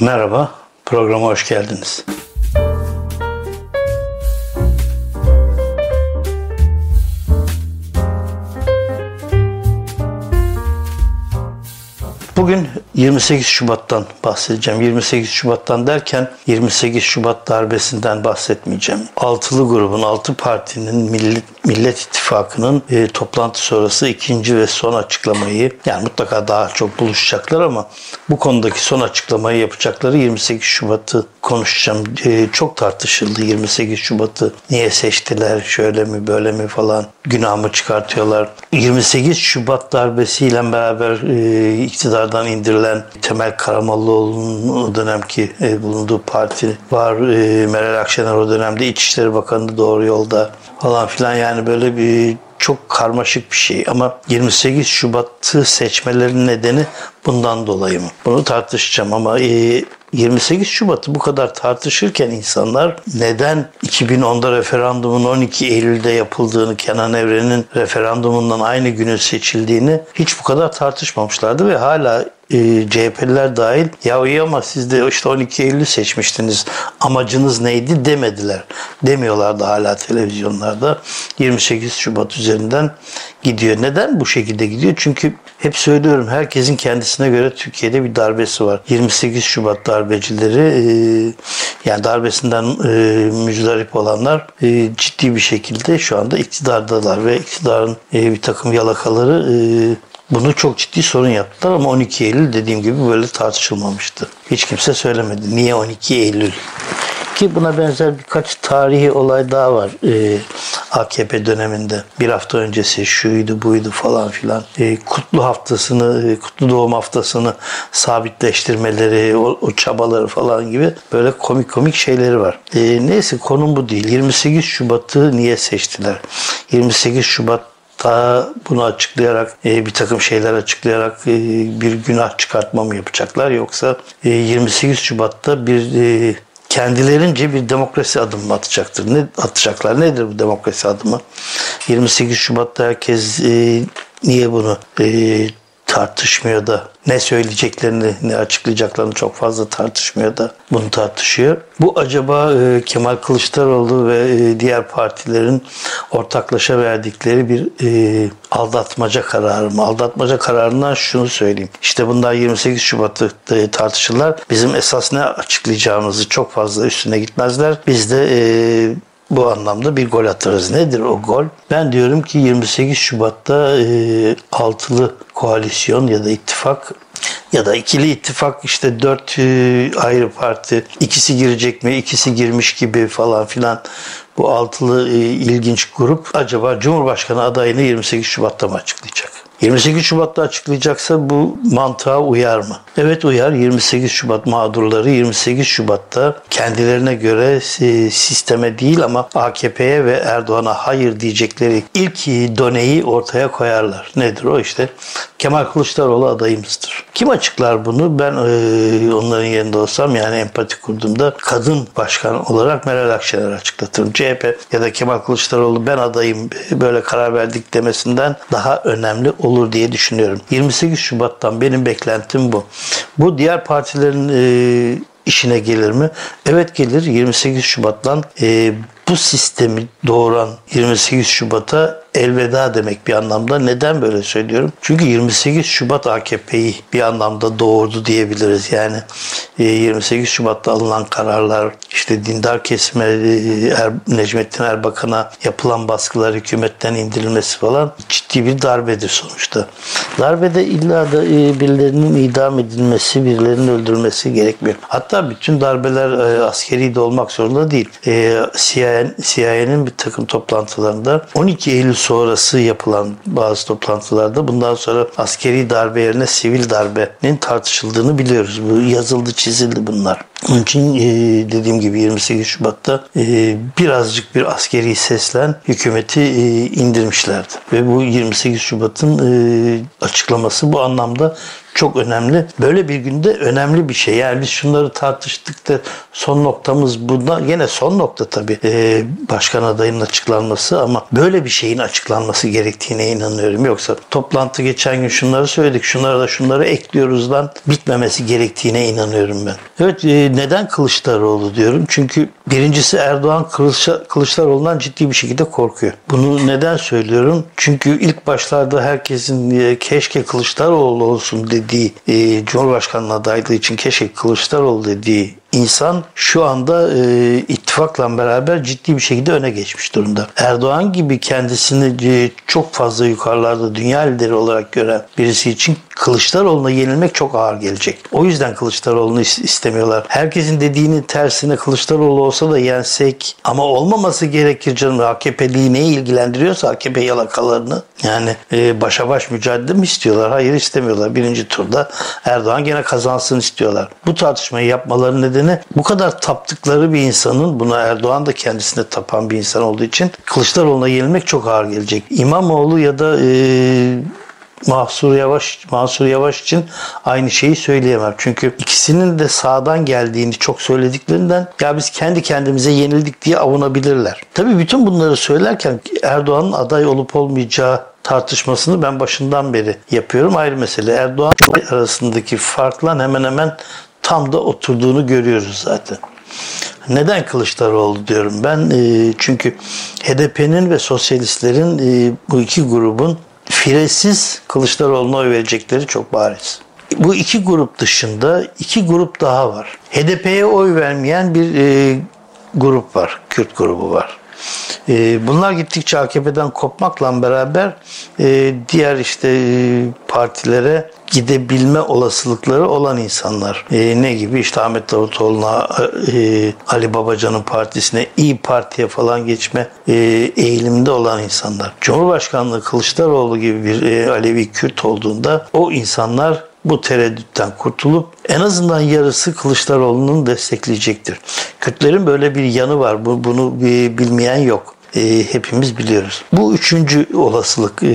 Merhaba, programa hoş geldiniz. Bugün 28 Şubat'tan bahsedeceğim. 28 Şubat'tan derken 28 Şubat darbesinden bahsetmeyeceğim. Altılı grubun, altı partinin Millet, Millet İttifakı'nın e, toplantı sonrası ikinci ve son açıklamayı yani mutlaka daha çok buluşacaklar ama bu konudaki son açıklamayı yapacakları 28 Şubat'ı konuşacağım. E, çok tartışıldı 28 Şubat'ı niye seçtiler şöyle mi böyle mi falan günah mı çıkartıyorlar. 28 Şubat darbesiyle beraber e, iktidardan indirilen Temel Karamollaoğlu'nun o dönemki e, bulunduğu parti var. E, Meral Akşener o dönemde İçişleri Bakanı doğru yolda falan filan yani böyle bir çok karmaşık bir şey ama 28 Şubat'ı seçmelerinin nedeni bundan dolayı mı? Bunu tartışacağım ama 28 Şubat'ı bu kadar tartışırken insanlar neden 2010'da referandumun 12 Eylül'de yapıldığını, Kenan Evren'in referandumundan aynı günün seçildiğini hiç bu kadar tartışmamışlardı ve hala e, CHP'liler dahil ya iyi ama siz de işte 12 Eylül seçmiştiniz amacınız neydi demediler. Demiyorlardı hala televizyonlarda 28 Şubat üzerinden gidiyor. Neden bu şekilde gidiyor? Çünkü hep söylüyorum herkesin kendisine göre Türkiye'de bir darbesi var. 28 Şubat darbecileri e, yani darbesinden e, mücdarip olanlar e, ciddi bir şekilde şu anda iktidardalar ve iktidarın e, bir takım yalakaları e, bunu çok ciddi sorun yaptılar ama 12 Eylül dediğim gibi böyle tartışılmamıştı. Hiç kimse söylemedi. Niye 12 Eylül? Ki buna benzer birkaç tarihi olay daha var e, AKP döneminde. Bir hafta öncesi şuydu buydu falan filan. E, kutlu haftasını, e, kutlu doğum haftasını sabitleştirmeleri, o, o çabaları falan gibi böyle komik komik şeyleri var. E, neyse konum bu değil. 28 Şubat'ı niye seçtiler? 28 Şubat daha bunu açıklayarak e, bir takım şeyler açıklayarak e, bir günah çıkartma mı yapacaklar yoksa e, 28 Şubat'ta bir e, kendilerince bir demokrasi adımı atacaktır. Ne atacaklar? Nedir bu demokrasi adımı? 28 Şubat'ta herkes e, niye bunu e, tartışmıyor da ne söyleyeceklerini ne açıklayacaklarını çok fazla tartışmıyor da bunu tartışıyor. Bu acaba e, Kemal Kılıçdaroğlu ve e, diğer partilerin ortaklaşa verdikleri bir e, aldatmaca kararı mı? Aldatmaca kararından şunu söyleyeyim. İşte bundan 28 Şubat'ta e, tartışırlar. Bizim esas ne açıklayacağımızı çok fazla üstüne gitmezler. Biz de e, bu anlamda bir gol atarız. Nedir o gol? Ben diyorum ki 28 Şubat'ta e, altılı koalisyon ya da ittifak ya da ikili ittifak işte dört e, ayrı parti ikisi girecek mi ikisi girmiş gibi falan filan bu altılı e, ilginç grup acaba Cumhurbaşkanı adayını 28 Şubat'ta mı açıklayacak? 28 Şubat'ta açıklayacaksa bu mantığa uyar mı? Evet uyar. 28 Şubat mağdurları 28 Şubat'ta kendilerine göre e, sisteme değil ama AKP'ye ve Erdoğan'a hayır diyecekleri ilk doneyi ortaya koyarlar. Nedir o işte? Kemal Kılıçdaroğlu adayımızdır. Kim açıklar bunu? Ben e, onların yerinde olsam yani empati kurduğumda kadın başkan olarak Meral Akşener açıklatırım. CHP ya da Kemal Kılıçdaroğlu ben adayım böyle karar verdik demesinden daha önemli olur diye düşünüyorum. 28 Şubat'tan benim beklentim bu. Bu diğer partilerin e, işine gelir mi? Evet gelir. 28 Şubat'tan e, bu sistemi doğuran 28 Şubat'a elveda demek bir anlamda. Neden böyle söylüyorum? Çünkü 28 Şubat AKP'yi bir anlamda doğurdu diyebiliriz. Yani 28 e, Şubat'ta alınan kararlar, işte dindar kesime e, er, Necmettin Erbakan'a yapılan baskılar hükümetten indirilmesi falan ciddi bir darbedir sonuçta. Darbede illa da e, birilerinin idam edilmesi, birilerinin öldürülmesi gerekmiyor. Hatta bütün darbeler askeri de olmak zorunda değil. CIA, CIA'nin bir takım toplantılarında 12 Eylül sonrası yapılan bazı toplantılarda bundan sonra askeri darbe yerine sivil darbenin tartışıldığını biliyoruz. Bu yazıldı çizildi bunlar. Onun için e, dediğim gibi 28 Şubat'ta e, birazcık bir askeri seslen hükümeti e, indirmişlerdi. Ve bu 28 Şubat'ın açıklaması bu anlamda çok önemli. Böyle bir günde önemli bir şey. Yani biz şunları tartıştık da son noktamız bunda. Yine son nokta tabii e, başkan adayının açıklanması ama böyle bir şeyin açıklanması gerektiğine inanıyorum. Yoksa toplantı geçen gün şunları söyledik, şunları da şunları ekliyoruz lan bitmemesi gerektiğine inanıyorum ben. Evet e, neden Kılıçdaroğlu diyorum? Çünkü birincisi Erdoğan Kılıçdaroğlu'ndan ciddi bir şekilde korkuyor. Bunu neden söylüyorum? Çünkü ilk başlarda herkesin e, keşke Kılıçdaroğlu olsun dediği e, Cumhurbaşkanlığı adaylığı için keşke Kılıçdaroğlu dediği insan şu anda e, ittifakla beraber ciddi bir şekilde öne geçmiş durumda. Erdoğan gibi kendisini e, çok fazla yukarılarda dünya lideri olarak gören birisi için Kılıçdaroğlu'na yenilmek çok ağır gelecek. O yüzden Kılıçdaroğlu'nu istemiyorlar. Herkesin dediğinin tersine Kılıçdaroğlu olsa da yensek ama olmaması gerekir canım. AKP'liği neyi ilgilendiriyorsa AKP yalakalarını yani e, başa baş mücadele mi istiyorlar? Hayır istemiyorlar. Birinci turda Erdoğan gene kazansın istiyorlar. Bu tartışmayı yapmaları nedeni bu kadar taptıkları bir insanın buna Erdoğan da kendisine tapan bir insan olduğu için Kılıçdaroğlu'na yenilmek çok ağır gelecek. İmamoğlu ya da e, Mahsur Yavaş Mansur Yavaş için aynı şeyi söyleyemem. Çünkü ikisinin de sağdan geldiğini çok söylediklerinden ya biz kendi kendimize yenildik diye avunabilirler. Tabii bütün bunları söylerken Erdoğan'ın aday olup olmayacağı tartışmasını ben başından beri yapıyorum. Ayrı mesele. Erdoğan arasındaki farkla hemen hemen tam da oturduğunu görüyoruz zaten. Neden Kılıçdaroğlu diyorum ben? E, çünkü HDP'nin ve sosyalistlerin e, bu iki grubun firesiz Kılıçdaroğlu'na oy verecekleri çok bariz. Bu iki grup dışında iki grup daha var. HDP'ye oy vermeyen bir e, grup var. Kürt grubu var. E, bunlar gittikçe AKP'den kopmakla beraber e, diğer işte e, partilere gidebilme olasılıkları olan insanlar. E, ne gibi? İşte Ahmet Davutoğlu'na, Ali Babacan'ın partisine, İyi Parti'ye falan geçme e, eğiliminde olan insanlar. Cumhurbaşkanlığı Kılıçdaroğlu gibi bir Alevi Kürt olduğunda o insanlar bu tereddütten kurtulup en azından yarısı Kılıçdaroğlu'nun destekleyecektir. Kürtlerin böyle bir yanı var. Bu, bunu bilmeyen yok e, hepimiz biliyoruz. Bu üçüncü olasılık. E,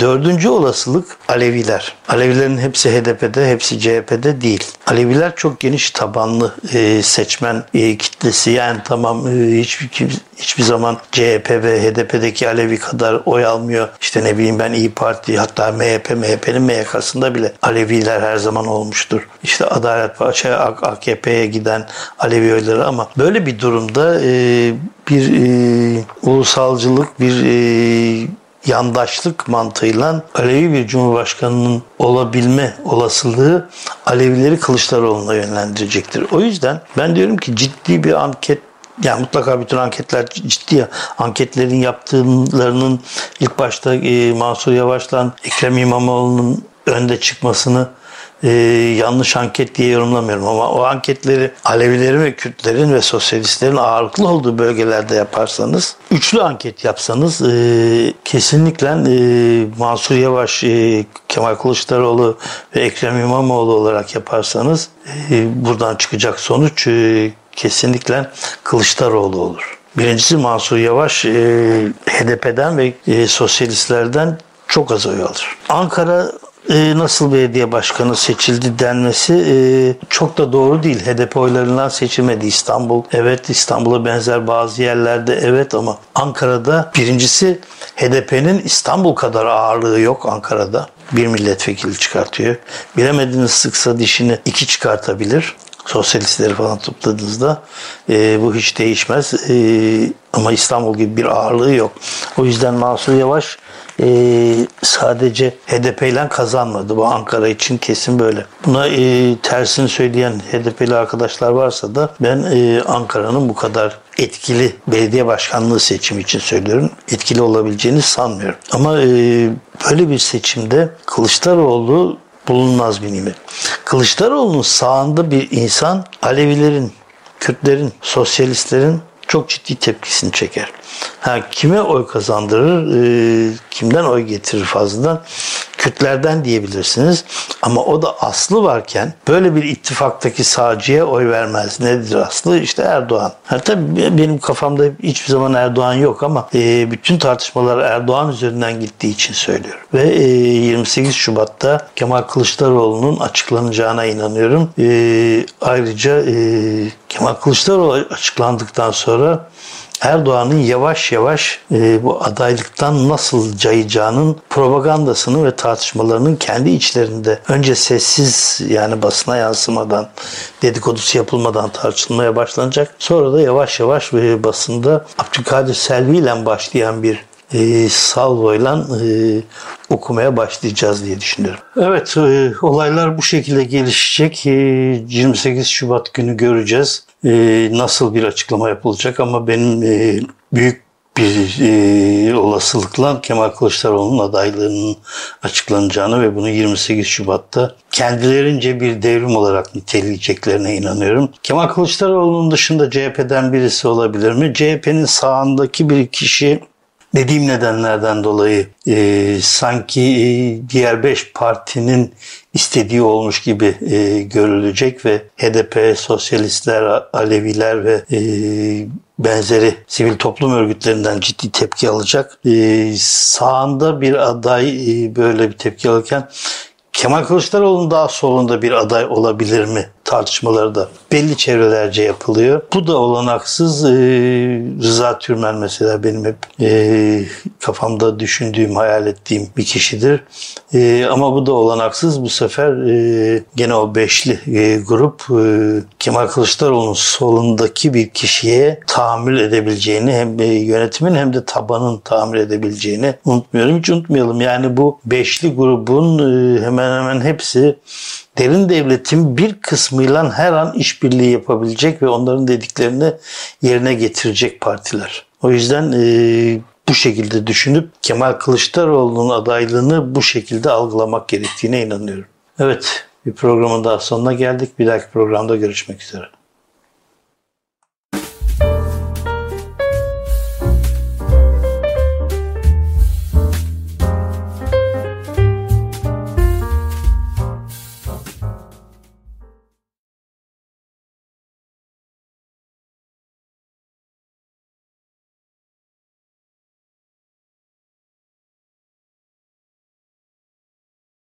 dördüncü olasılık Aleviler. Alevilerin hepsi HDP'de, hepsi CHP'de değil. Aleviler çok geniş tabanlı e, seçmen e, kitlesi. Yani tamam e, hiçbir hiçbir zaman CHP ve HDP'deki Alevi kadar oy almıyor. İşte ne bileyim ben İyi Parti hatta MHP, MHP'nin MYK'sında bile Aleviler her zaman olmuştur. İşte Adalet Partisi, AKP'ye giden Alevi oyları ama böyle bir durumda e, bir e, ulusalcılık, bir e, yandaşlık mantığıyla Alevi bir cumhurbaşkanının olabilme olasılığı Alevileri Kılıçdaroğlu'na yönlendirecektir. O yüzden ben diyorum ki ciddi bir anket yani mutlaka bütün anketler ciddi anketlerin yaptıklarının ilk başta e, Mansur Yavaş'la Ekrem İmamoğlu'nun önde çıkmasını e, yanlış anket diye yorumlamıyorum ama o anketleri Alevilerin ve Kürtlerin ve sosyalistlerin ağırlıklı olduğu bölgelerde yaparsanız üçlü anket yapsanız e, kesinlikle e, Mansur Yavaş, e, Kemal Kılıçdaroğlu ve Ekrem İmamoğlu olarak yaparsanız e, buradan çıkacak sonuç e, kesinlikle Kılıçdaroğlu olur. Birincisi Mansur Yavaş e, HDP'den ve e, sosyalistlerden çok az oy alır. Ankara e, nasıl belediye başkanı seçildi denmesi e, çok da doğru değil. HDP oylarından seçilmedi İstanbul. Evet İstanbul'a benzer bazı yerlerde evet ama Ankara'da birincisi HDP'nin İstanbul kadar ağırlığı yok Ankara'da. Bir milletvekili çıkartıyor. Bilemediniz sıksa dişini iki çıkartabilir sosyalistleri falan topladığınızda e, bu hiç değişmez. E, ama İstanbul gibi bir ağırlığı yok. O yüzden Mansur Yavaş e, sadece HDP ile kazanmadı. Bu Ankara için kesin böyle. Buna e, tersini söyleyen HDP'li arkadaşlar varsa da ben e, Ankara'nın bu kadar etkili belediye başkanlığı seçimi için söylüyorum. Etkili olabileceğini sanmıyorum. Ama e, böyle bir seçimde Kılıçdaroğlu bulunmaz bir nimet. Kılıçdaroğlu'nun sağında bir insan Alevilerin, Kürtlerin, sosyalistlerin çok ciddi tepkisini çeker. Ha, kime oy kazandırır, e, kimden oy getirir fazladan Kürtlerden diyebilirsiniz. Ama o da aslı varken böyle bir ittifaktaki sağcıya oy vermez. Nedir aslı? İşte Erdoğan. Ha, tabii benim kafamda hiçbir zaman Erdoğan yok ama e, bütün tartışmalar Erdoğan üzerinden gittiği için söylüyorum. Ve e, 28 Şubat'ta Kemal Kılıçdaroğlu'nun açıklanacağına inanıyorum. E, ayrıca e, Kemal Kılıçdaroğlu açıklandıktan sonra Erdoğan'ın yavaş yavaş e, bu adaylıktan nasıl cayacağının propagandasını ve tartışmalarının kendi içlerinde önce sessiz yani basına yansımadan dedikodusu yapılmadan tartışılmaya başlanacak. Sonra da yavaş yavaş e, basında Abdülkadir Selvi ile başlayan bir e, salvoyla e, okumaya başlayacağız diye düşünüyorum. Evet e, olaylar bu şekilde gelişecek. E, 28 Şubat günü göreceğiz e, nasıl bir açıklama yapılacak ama benim e, büyük bir e, olasılıkla Kemal Kılıçdaroğlu'nun adaylığının açıklanacağını ve bunu 28 Şubat'ta kendilerince bir devrim olarak niteleyeceklerine inanıyorum. Kemal Kılıçdaroğlu'nun dışında CHP'den birisi olabilir mi? CHP'nin sağındaki bir kişi dediğim nedenlerden dolayı e, sanki e, diğer beş partinin istediği olmuş gibi e, görülecek ve HDP, sosyalistler, Aleviler ve e, benzeri sivil toplum örgütlerinden ciddi tepki alacak. E, sağında bir aday e, böyle bir tepki alırken Kemal Kılıçdaroğlu'nun daha solunda bir aday olabilir mi tartışmaları da belli çevrelerce yapılıyor. Bu da olanaksız. Ee, Rıza Türmen mesela benim hep e, kafamda düşündüğüm, hayal ettiğim bir kişidir. E, ama bu da olanaksız. Bu sefer e, gene o beşli grup Kemal Kılıçdaroğlu'nun solundaki bir kişiye tahammül edebileceğini hem yönetimin hem de tabanın tahammül edebileceğini unutmuyorum. Hiç unutmayalım. Yani bu beşli grubun hemen hemen hepsi derin devletin bir kısmıyla her an işbirliği yapabilecek ve onların dediklerini yerine getirecek partiler. O yüzden e, bu şekilde düşünüp Kemal Kılıçdaroğlu'nun adaylığını bu şekilde algılamak gerektiğine inanıyorum. Evet, bir programın daha sonuna geldik. Bir dahaki programda görüşmek üzere.